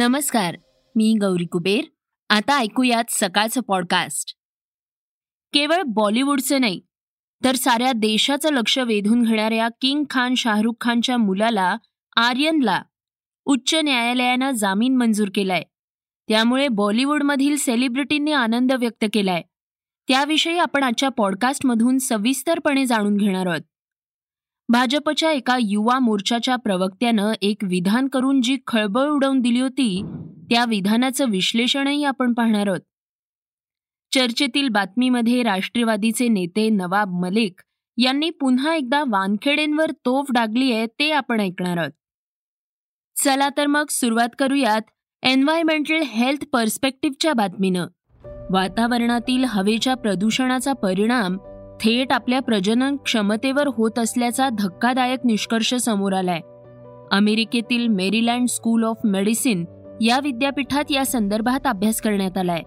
नमस्कार मी गौरी कुबेर. आता ऐकूयात सकाळचं पॉडकास्ट केवळ बॉलिवूडचं नाही तर साऱ्या देशाचं लक्ष वेधून घेणाऱ्या किंग खान शाहरुख खानच्या मुलाला आर्यनला उच्च न्यायालयानं जामीन मंजूर केलाय. त्यामुळे बॉलिवूडमधील सेलिब्रिटींनी आनंद व्यक्त केलाय. त्याविषयी आपण आजच्या पॉडकास्टमधून सविस्तरपणे जाणून घेणार आहोत. भाजपच्या एका युवा मोर्चाच्या प्रवक्त्यानं एक विधान करून जी खळबळ उडवून दिली होती त्या विधानाचं विश्लेषणही आपण पाहणार आहोत. चर्चेतील बातमीमध्ये राष्ट्रवादीचे नेते नवाब मलिक यांनी पुन्हा एकदा वानखेडेंवर तोफ डागली आहे ते आपण ऐकणार आहोत. चला तर मग सुरुवात करूयात एन्व्हायरमेंटल हेल्थ पर्स्पेक्टिव्हच्या बातमीनं. वातावरणातील हवेच्या प्रदूषणाचा परिणाम थेट आपल्या प्रजनन क्षमतेवर होत असल्याचा धक्कादायक निष्कर्ष समोर आलाय. अमेरिकेतील मेरीलँड स्कूल ऑफ मेडिसिन या विद्यापीठात या संदर्भात अभ्यास करण्यात आलाय.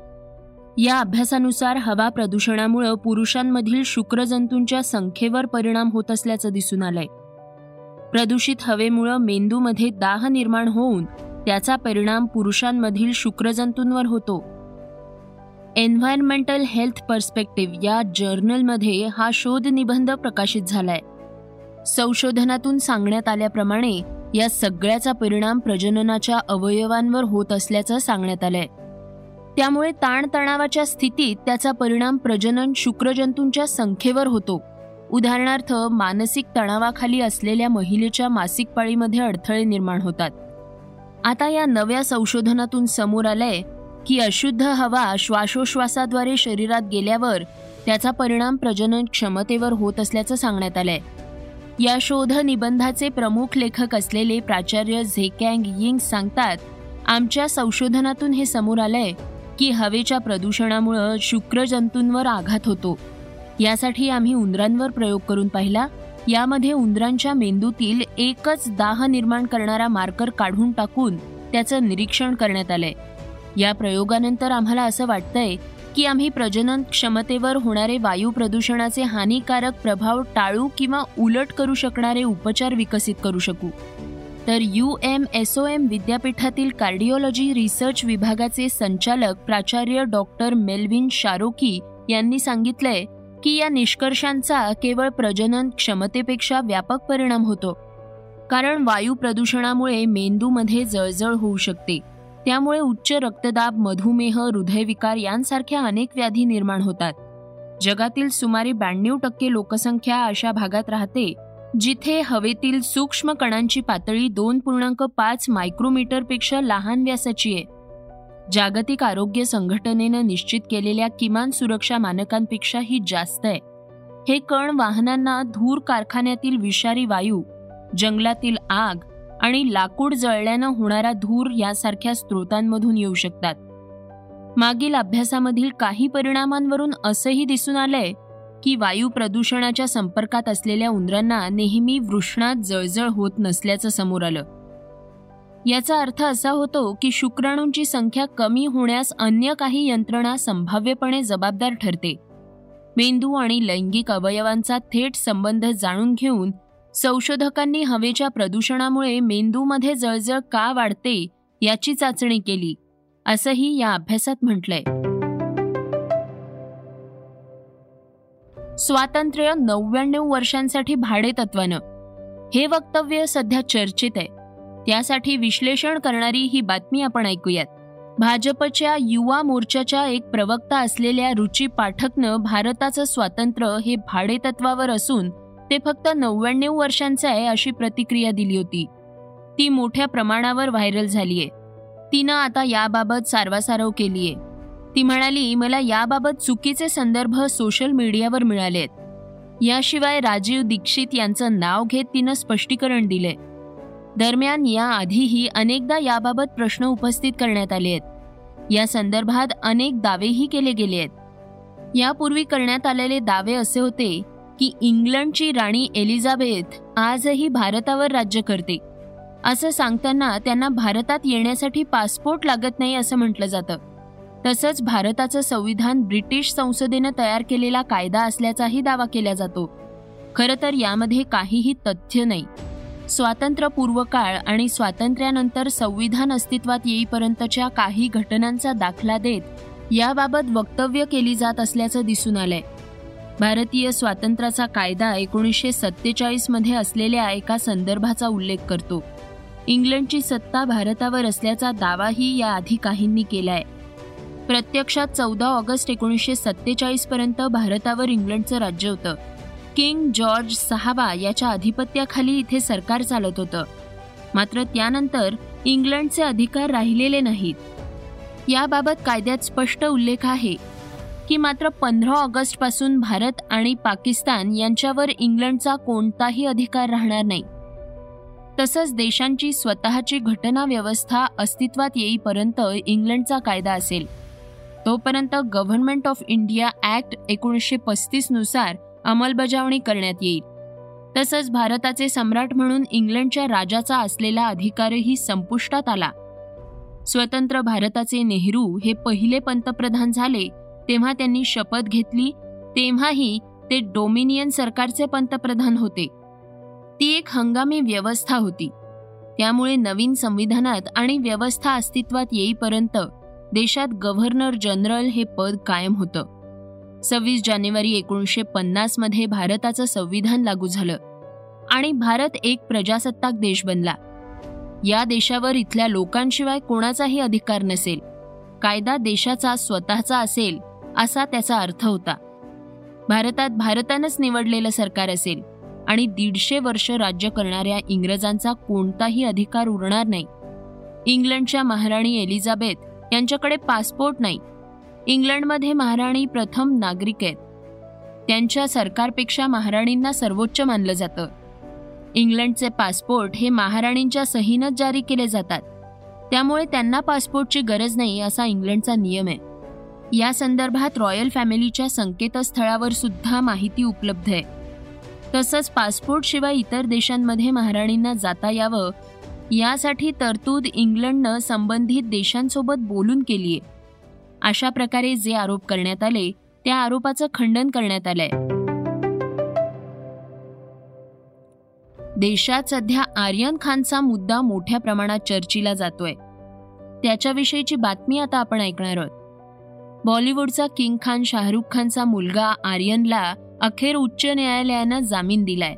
या अभ्यासानुसार हवा प्रदूषणामुळे पुरुषांमधील शुक्रजंतूंच्या संख्येवर परिणाम होत असल्याचं दिसून आलंय. प्रदूषित हवेमुळं मेंदूमध्ये दाह निर्माण होऊन त्याचा परिणाम पुरुषांमधील शुक्रजंतूंवर होतो. एन्व्हायरमेंटल हेल्थ पर्स्पेक्टिव्ह या जर्नलमध्ये हा शोध निबंध प्रकाशित झालाय. संशोधनातून सांगण्यात आल्याप्रमाणे या सगळ्याचा परिणाम प्रजननाच्या अवयवांवर होत असल्याचं सांगण्यात आलंय. त्यामुळे ताणतणावाच्या स्थितीत त्याचा परिणाम प्रजनन शुक्रजंतूंच्या संख्येवर होतो. उदाहरणार्थ मानसिक तणावाखाली असलेल्या महिलेच्या मासिक पाळीमध्ये अडथळे निर्माण होतात. आता या नव्या संशोधनातून समोर आलंय की अशुद्ध हवा श्वासोश्वासाद्वारे शरीरात गेल्यावर त्याचा परिणाम प्रजनन क्षमतेवर होत असल्याचं सांगण्यात आलंय. या शोध निबंधाचे प्रमुख लेखक असलेले प्राचार्य झेकँग यिंग सांगतात आमच्या संशोधनातून हे समोर आलंय की हवेच्या प्रदूषणामुळं शुक्रजंतूंवर आघात होतो. यासाठी आम्ही उंदरांवर प्रयोग करून पाहिला. यामध्ये उंदरांच्या मेंदूतील एकच दाह निर्माण करणारा मार्कर काढून टाकून त्याचं निरीक्षण करण्यात आलंय. या प्रयोगानंतर आम्हाला असं वाटतंय की आम्ही प्रजनन क्षमतेवर होणारे वायू प्रदूषणाचे हानिकारक प्रभाव टाळू किंवा उलट करू शकणारे उपचार विकसित करू शकू. तर U M S O M विद्यापीठातील कार्डिओलॉजी रिसर्च विभागाचे संचालक प्राचार्य डॉक्टर मेलविन शारोकी यांनी सांगितलंय की या निष्कर्षांचा केवळ प्रजनन क्षमतेपेक्षा व्यापक परिणाम होतो. कारण वायू प्रदूषणामुळे मेंदूमध्ये जळजळ होऊ शकते. त्यामुळे उच्च रक्तदाब मधुमेह हृदयविकार यांसारख्या अनेक व्याधी निर्माण होतात. जगातील सुमारे ब्याण्णव टक्के लोकसंख्या अशा भागात राहते जिथे हवेतील सूक्ष्म कणांची पातळी दोन पूर्णांक पाच मायक्रोमीटरपेक्षा लहान व्यासाची आहे. जागतिक आरोग्य संघटनेनं निश्चित केलेल्या किमान सुरक्षा मानकांपेक्षा ही जास्त आहे. हे कण वाहनांना धूर कारखान्यातील विषारी वायू जंगलातील आग आणि लाकूड जळल्यानं होणारा धूर यासारख्या स्रोतांमधून येऊ शकतात. मागील अभ्यासामधील काही परिणामांवरून असंही दिसून आलंय की वायू प्रदूषणाच्या संपर्कात असलेल्या उंदरांना नेहमी वृषणात जळजळ होत नसल्याचं समोर आलं. याचा अर्थ असा होतो की शुक्राणूंची संख्या कमी होण्यास अन्य काही यंत्रणा संभाव्यपणे जबाबदार ठरते. मेंदू आणि लैंगिक अवयवांचा थेट संबंध जाणून घेऊन संशोधकांनी हवेच्या प्रदूषणामुळे मेंदूमध्ये जळजळ का वाढते याची चाचणी केली असंही या अभ्यासात म्हटलंय. स्वातंत्र्य नव्याण्णव वर्षांसाठी भाडेतत्वानं. हे वक्तव्य सध्या चर्चेत आहे. त्यासाठी विश्लेषण करणारी ही बातमी आपण ऐकूयात. भाजपच्या युवा मोर्चाच्या एक प्रवक्ता असलेल्या रुची पाठकनं भारताचं स्वातंत्र्य हे भाडेतत्वावर असून ते फक्त नव्याण्णव वर्षांचं आहे अशी प्रतिक्रिया दिली होती. ती मोठ्या प्रमाणावर व्हायरल झालीये. तिनं आता याबाबत सारवासारव केलीये. ती म्हणाली मला याबाबत चुकीचे संदर्भ सोशल मीडियावर मिळालेत. याशिवाय राजीव दीक्षित यांचं नाव घेत तिनं स्पष्टीकरण दिले दरम्यान याआधीही अनेकदा याबाबत प्रश्न उपस्थित करण्यात आले आहेत या संदर्भात अनेक दावेही केले गेले आहेत यापूर्वी करण्यात आलेले दावे असे होते की इंग्लंडची राणी एलिझाबेथ आजही भारतावर राज्य करते. असं सांगताना त्यांना भारतात येण्यासाठी पासपोर्ट लागत नाही असं म्हटलं जातं. तसंच भारताचं संविधान ब्रिटिश संसदेनं तयार केलेला कायदा असल्याचाही दावा केला जातो. खरं तर यामध्ये काहीही तथ्य नाही. स्वातंत्र्यपूर्व काळ आणि स्वातंत्र्यानंतर संविधान अस्तित्वात येईपर्यंतच्या काही घटनांचा दाखला देत याबाबत वक्तव्य केली जात असल्याचं दिसून आलंय. भारतीय स्वातंत्र्याचा कायदा एकोणीसशे सत्तेचाळीसमध्ये असलेल्या एका संदर्भाचा उल्लेख करतो. इंग्लंडची सत्ता भारतावर असल्याचा दावाही याआधी काहींनी केलाय. प्रत्यक्षात चौदा ऑगस्ट एकोणीसशे सत्तेचाळीस पर्यंत भारतावर इंग्लंडचं राज्य होतं. किंग जॉर्ज सहावा याच्या अधिपत्याखाली इथे सरकार चालत होतं. मात्र त्यानंतर इंग्लंडचे अधिकार राहिलेले नाहीत. याबाबत कायद्यात स्पष्ट उल्लेख आहे. की मात्र पंधरा ऑगस्टपासून भारत आणि पाकिस्तान यांच्यावर इंग्लंडचा कोणताही अधिकार राहणार नाही. तसंच देशांची स्वतःची घटना व्यवस्था अस्तित्वात येईपर्यंत इंग्लंडचा कायदा असेल. तोपर्यंत गव्हर्नमेंट ऑफ इंडिया ऍक्ट एकोणीसशे पस्तीसनुसार अंमलबजावणी करण्यात येईल. तसंच भारताचे सम्राट म्हणून इंग्लंडच्या राजाचा असलेला अधिकारही संपुष्टात आला. स्वतंत्र भारताचे नेहरू हे पहिले पंतप्रधान झाले तेव्हा त्यांनी शपथ घेतली. तेव्हाही ते डोमिनियन सरकारचे पंतप्रधान होते. ती एक हंगामी व्यवस्था होती. त्यामुळे नवीन संविधानात आणि व्यवस्था अस्तित्वात येईपर्यंत देशात गव्हर्नर जनरल हे पद कायम होतं. सव्वीस जानेवारी एकोणीसशे पन्नासमध्ये भारताचं संविधान लागू झालं आणि भारत एक प्रजासत्ताक देश बनला. या देशावर इथल्या लोकांशिवाय कोणाचाही अधिकार नसेल. कायदा देशाचा स्वतःचा असेल असा त्याचा अर्थ होता. भारतात भारतानंच निवडलेलं सरकार असेल आणि दीडशे वर्ष राज्य करणाऱ्या इंग्रजांचा कोणताही अधिकार उरणार नाही. इंग्लंडच्या महाराणी एलिझाबेथ यांच्याकडे पासपोर्ट नाही. इंग्लंडमध्ये महाराणी प्रथम नागरिक आहेत. त्यांच्या सरकारपेक्षा महाराणींना सर्वोच्च मानलं जातं. इंग्लंडचे पासपोर्ट हे महाराणींच्या सहीनच जारी केले जातात. त्यामुळे त्यांना पासपोर्टची गरज नाही असा इंग्लंडचा नियम आहे. या संदर्भात रॉयल फॅमिलीच्या संकेतस्थळावर सुद्धा माहिती उपलब्ध आहे. तसंच पासपोर्ट शिवाय इतर देशांमध्ये महाराणींना जाता यावं यासाठी तरतूद इंग्लंडनं संबंधित देशांसोबत बोलून केलीय अशा प्रकारे जे आरोप करण्यात आले त्या आरोपाचं खंडन करण्यात आलंय. देशात सध्या आर्यन खानचा मुद्दा मोठ्या प्रमाणात चर्चीला जातोय. त्याच्याविषयीची बातमी आता आपण ऐकणार आहोत. बॉलिवूडचा किंग खान शाहरुख खानचा मुलगा आर्यनला अखेर उच्च न्यायालयानं जामीन दिलाय.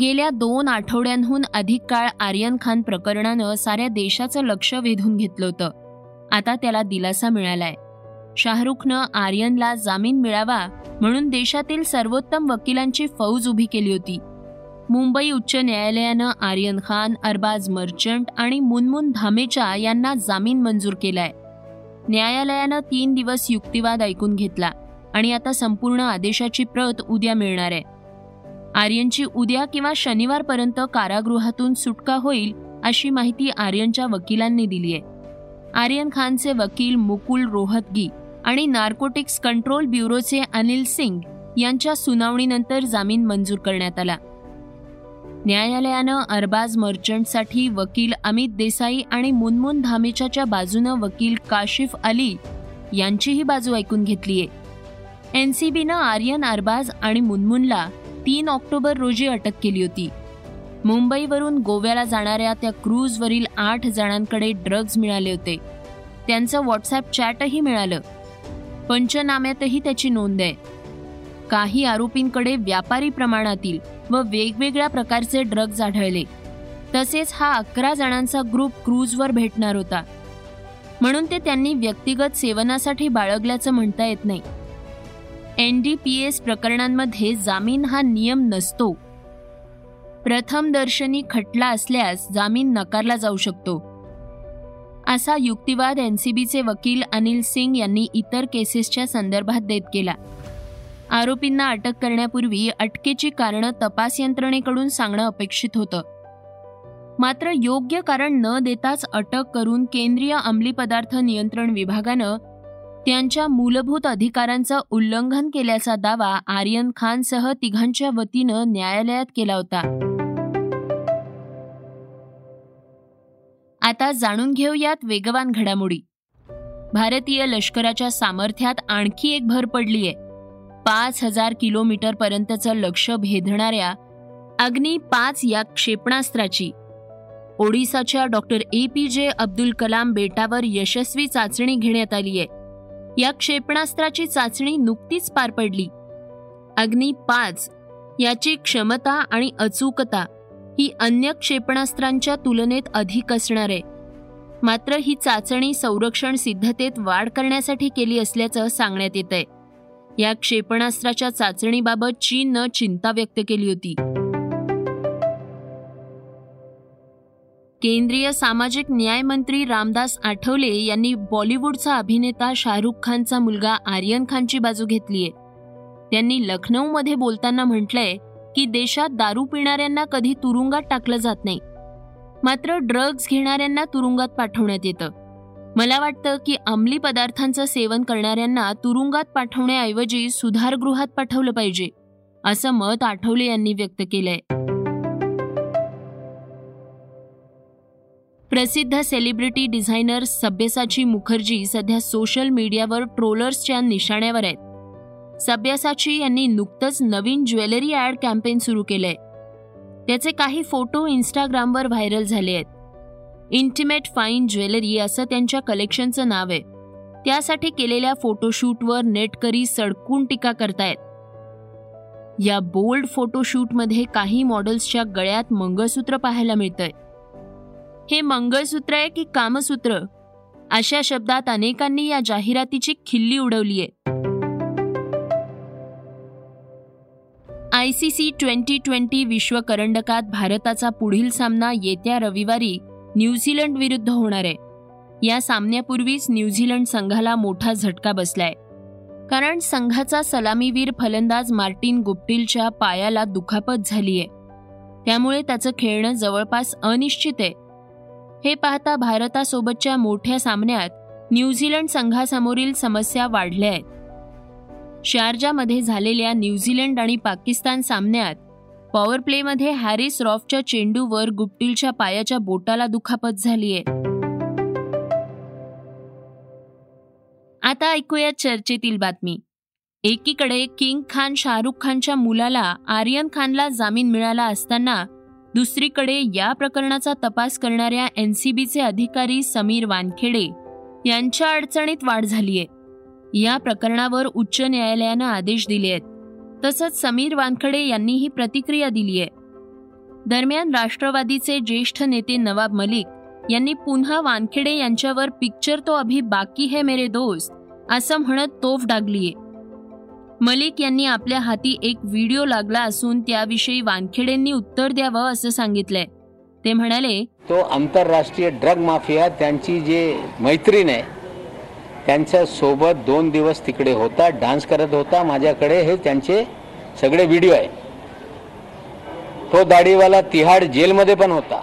गेल्या दोन आठवड्यांहून अधिक काळ आर्यन खान प्रकरणानं साऱ्या देशाचं लक्ष वेधून घेतलं होतं. आता त्याला दिलासा मिळालाय. शाहरुखनं आर्यनला जामीन मिळावा म्हणून देशातील सर्वोत्तम वकिलांची फौज उभी केली होती. मुंबई उच्च न्यायालयानं आर्यन खान अरबाज मर्चंट आणि मुनमुन धामेचा यांना जामीन मंजूर केलाय. न्यायालयानं तीन दिवस युक्तिवाद ऐकून घेतला आणि आता संपूर्ण आदेशाची प्रत उद्या मिळणार आहे. आर्यनची उद्या किंवा शनिवारपर्यंत कारागृहातून सुटका होईल अशी माहिती आर्यनच्या वकिलांनी दिली आहे. आर्यन खानचे वकील मुकुल रोहतगी आणि नार्कोटिक्स कंट्रोल ब्युरोचे अनिल सिंग यांच्या सुनावणीनंतर जामीन मंजूर करण्यात आला. न्यायालयानं अरबाज मर्चंटसाठी वकील अमित देसाई आणि मुनमुन धामेच्याच्या बाजूनं वकील काशिफ अली यांचीही बाजू ऐकून घेतलीय. एनसीबीनं आर्यन अरबाज आणि मुनमुनला तीन ऑक्टोबर रोजी अटक केली होती. मुंबईवरून गोव्याला जाणाऱ्या त्या क्रूजवरील आठ जणांकडे ड्रग्ज मिळाले होते. त्यांचं व्हॉट्सअप चॅटही मिळालं. पंचनाम्यातही त्याची नोंद आहे. काही आरोपींकडे व्यापारी प्रमाणातील व वेगवेगळ्या प्रकारचे ड्रग्ज आढळले. तसेच हा अकरा जणांचा ग्रुप क्रूजवर भेटणार होता. म्हणून ते त्यांनी व्यक्तिगत सेवनासाठी बाळगल्याचं म्हणता येत नाही. एन डी पी एस प्रकरणांमध्ये जामीन हा नियम नसतो. प्रथम दर्शनी खटला असल्यास जामीन नकारला जाऊ शकतो. असा युक्तिवाद एनसीबीचे वकील अनिल सिंग यांनी इतर केसेसच्या संदर्भात देत केला. आरोपींना अटक करण्यापूर्वी अटकेची कारणं तपास यंत्रणेकडून सांगणं अपेक्षित होतं. मात्र योग्य कारण न देताच अटक करून केंद्रीय अंमली पदार्थ नियंत्रण विभागानं त्यांच्या मूलभूत अधिकारांचं उल्लंघन केल्याचा दावा आर्यन खानसह तिघांच्या वतीनं न्यायालयात केला होता. आता जाणून घेऊयात वेगवान घडामोडी. भारतीय लष्कराच्या सामर्थ्यात आणखी एक भर पडलीय. पाच हजार किलोमीटरपर्यंतचं लक्ष भेदणाऱ्या अग्नी पाच या क्षेपणास्त्राची. ओडिसाच्या डॉक्टर ए पी जे अब्दुल कलाम बेटावर यशस्वी चाचणी घेण्यात आली आहे. या क्षेपणास्त्राची चाचणी नुकतीच पार पडली. अग्नी पाच याची क्षमता आणि अचूकता ही अन्य क्षेपणास्त्रांच्या तुलनेत अधिक असणार आहे. मात्र ही चाचणी संरक्षण सिद्धतेत वाढ करण्यासाठी केली असल्याचं सांगण्यात येत आहे या क्षेपणास्त्राच्या चाचणीबाबत चीननं चिंता व्यक्त केली होती. केंद्रीय सामाजिक न्याय मंत्री रामदास आठवले यांनी बॉलिवूडचा अभिनेता शाहरुख खानचा मुलगा आर्यन खानची बाजू घेतलीय त्यांनी लखनौमध्ये बोलताना म्हटलंय की देशात दारू पिणाऱ्यांना कधी तुरुंगात टाकलं जात नाही. मात्र ड्रग्ज घेणाऱ्यांना तुरुंगात पाठवण्यात येतं. मला वाटतं की अंमली पदार्थांचं सेवन करणाऱ्यांना तुरुंगात पाठवण्याऐवजी सुधारगृहात पाठवलं पाहिजे असं मत आठवले यांनी व्यक्त केलंय. प्रसिद्ध सेलिब्रिटी डिझायनर सभ्यसाची मुखर्जी सध्या सोशल मीडियावर ट्रोलर्सच्या निशाण्यावर आहेत. सभ्यसाची यांनी नुकतंच नवीन ज्वेलरी ॲड कॅम्पेन सुरू केलंय. त्याचे काही फोटो इन्स्टाग्रामवर व्हायरल झाले आहेत. इंटिमेट फाईन ज्वेलरी असं त्यांच्या कलेक्शनचं नाव आहे. त्यासाठी केलेल्या फोटोशूटवर नेटकरी सडकून टीका करतायत. या बोल्ड फोटोशूटमध्ये काही मॉडेल्सच्या गळ्यात मंगळसूत्र पाहायला मिळतंय. हे मंगळसूत्र आहे की कामसूत्र? अशा शब्दात अनेकांनी या जाहिरातीची खिल्ली उडवलीय. I C C twenty twenty विश्व करंडकात भारताचा पुढील सामना येत्या रविवारी न्यूझीलंड विरुद्ध होणार आहे. या सामन्यापूर्वीच न्यूझीलंड संघाला मोठा झटका बसलाय. कारण संघाचा सलामीवीर फलंदाज मार्टिन गुप्टिलच्या पायाला दुखापत झालीय. त्यामुळे त्याचं खेळणं जवळपास अनिश्चित आहे. हे पाहता भारतासोबतच्या मोठ्या सामन्यात न्यूझीलंड संघासमोरील समस्या वाढल्या आहेत. शारजामध्ये झालेल्या न्यूझीलंड आणि पाकिस्तान सामन्यात पॉवर प्लेमध्ये हॅरिस रॉफच्या चेंडूवर गुप्टिलच्या पायाच्या बोटाला दुखापत झालीय. आता ऐकूया चर्चेतील बातमी. एकीकडे किंग खान शाहरुख खानच्या मुलाला आर्यन खानला जामीन मिळाला असताना दुसरीकडे या प्रकरणाचा तपास करणाऱ्या एनसीबीचे अधिकारी समीर वानखेडे यांच्या अडचणीत वाढ झालीय. या प्रकरणावर उच्च न्यायालयानं आदेश दिले आहेत तसंच समीर वानखडे यांनीही प्रतिक्रिया दिली आहे दरम्यान राष्ट्रवादीचे ज्येष्ठ नेते नवाब मलिक यांनी पुन्हा वानखेडे यांच्यावर पिक्चर तो अभि बाकी है मेरे दोस्त असं म्हणत तोफ डागलीये. मलिक यांनी आपल्या हाती एक व्हिडिओ लागला असून त्याविषयी वानखेडेंनी उत्तर द्यावं असं सांगितलंय. ते म्हणाले तो आंतरराष्ट्रीय ड्रग माफिया त्यांची जे मैत्रीण आहे त्यांच्यासोबत दोन दिवस तिकडे होता डान्स करत होता. माझ्याकडे हे त्यांचे सगळे व्हिडिओ आहे. तो दाढीवाला तिहाड जेलमध्ये पण होता.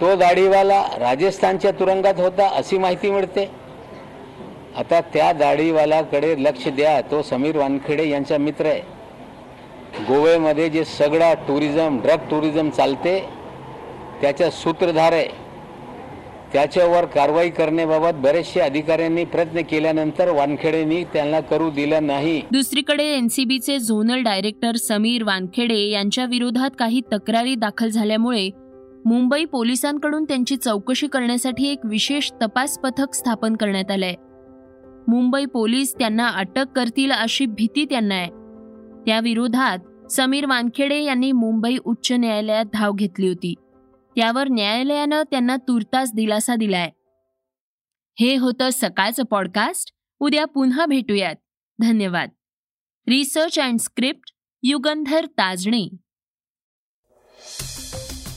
तो दाढीवाला राजस्थानच्या तुरुंगात होता अशी माहिती मिळते. आता त्या दाढीवालाकडे लक्ष द्या. तो समीर वानखेडे यांचा मित्र आहे. गोव्यामध्ये जे सगळा टुरिझम ड्रग टुरिझम चालते त्याचा सूत्रधार आहे. त्याच्यावर कारवाई करण्याबाबत बरेचसे अधिकाऱ्यांनी प्रयत्न केल्यानंतर वानखेडेंनी त्यांना करू दिलं नाही. दुसरीकडे एनसीबीचे झोनल डायरेक्टर समीर वानखेडे यांच्या विरोधात काही तक्रारी दाखल झाल्यामुळे मुंबई पोलिसांकडून त्यांची चौकशी करण्यासाठी एक विशेष तपास पथक स्थापन करण्यात आलंय. मुंबई पोलीस त्यांना अटक करतील अशी भीती त्यांना आहे. त्याविरोधात समीर वानखेडे यांनी मुंबई उच्च न्यायालयात धाव घेतली होती. त्यावर न्यायालयानं त्यांना तुर्तास दिलासा दिलाय. हे होतं सकाळचं पॉडकास्ट उद्या पुन्हा भेटूयात. धन्यवाद. Research and script Yugandhar Tajne.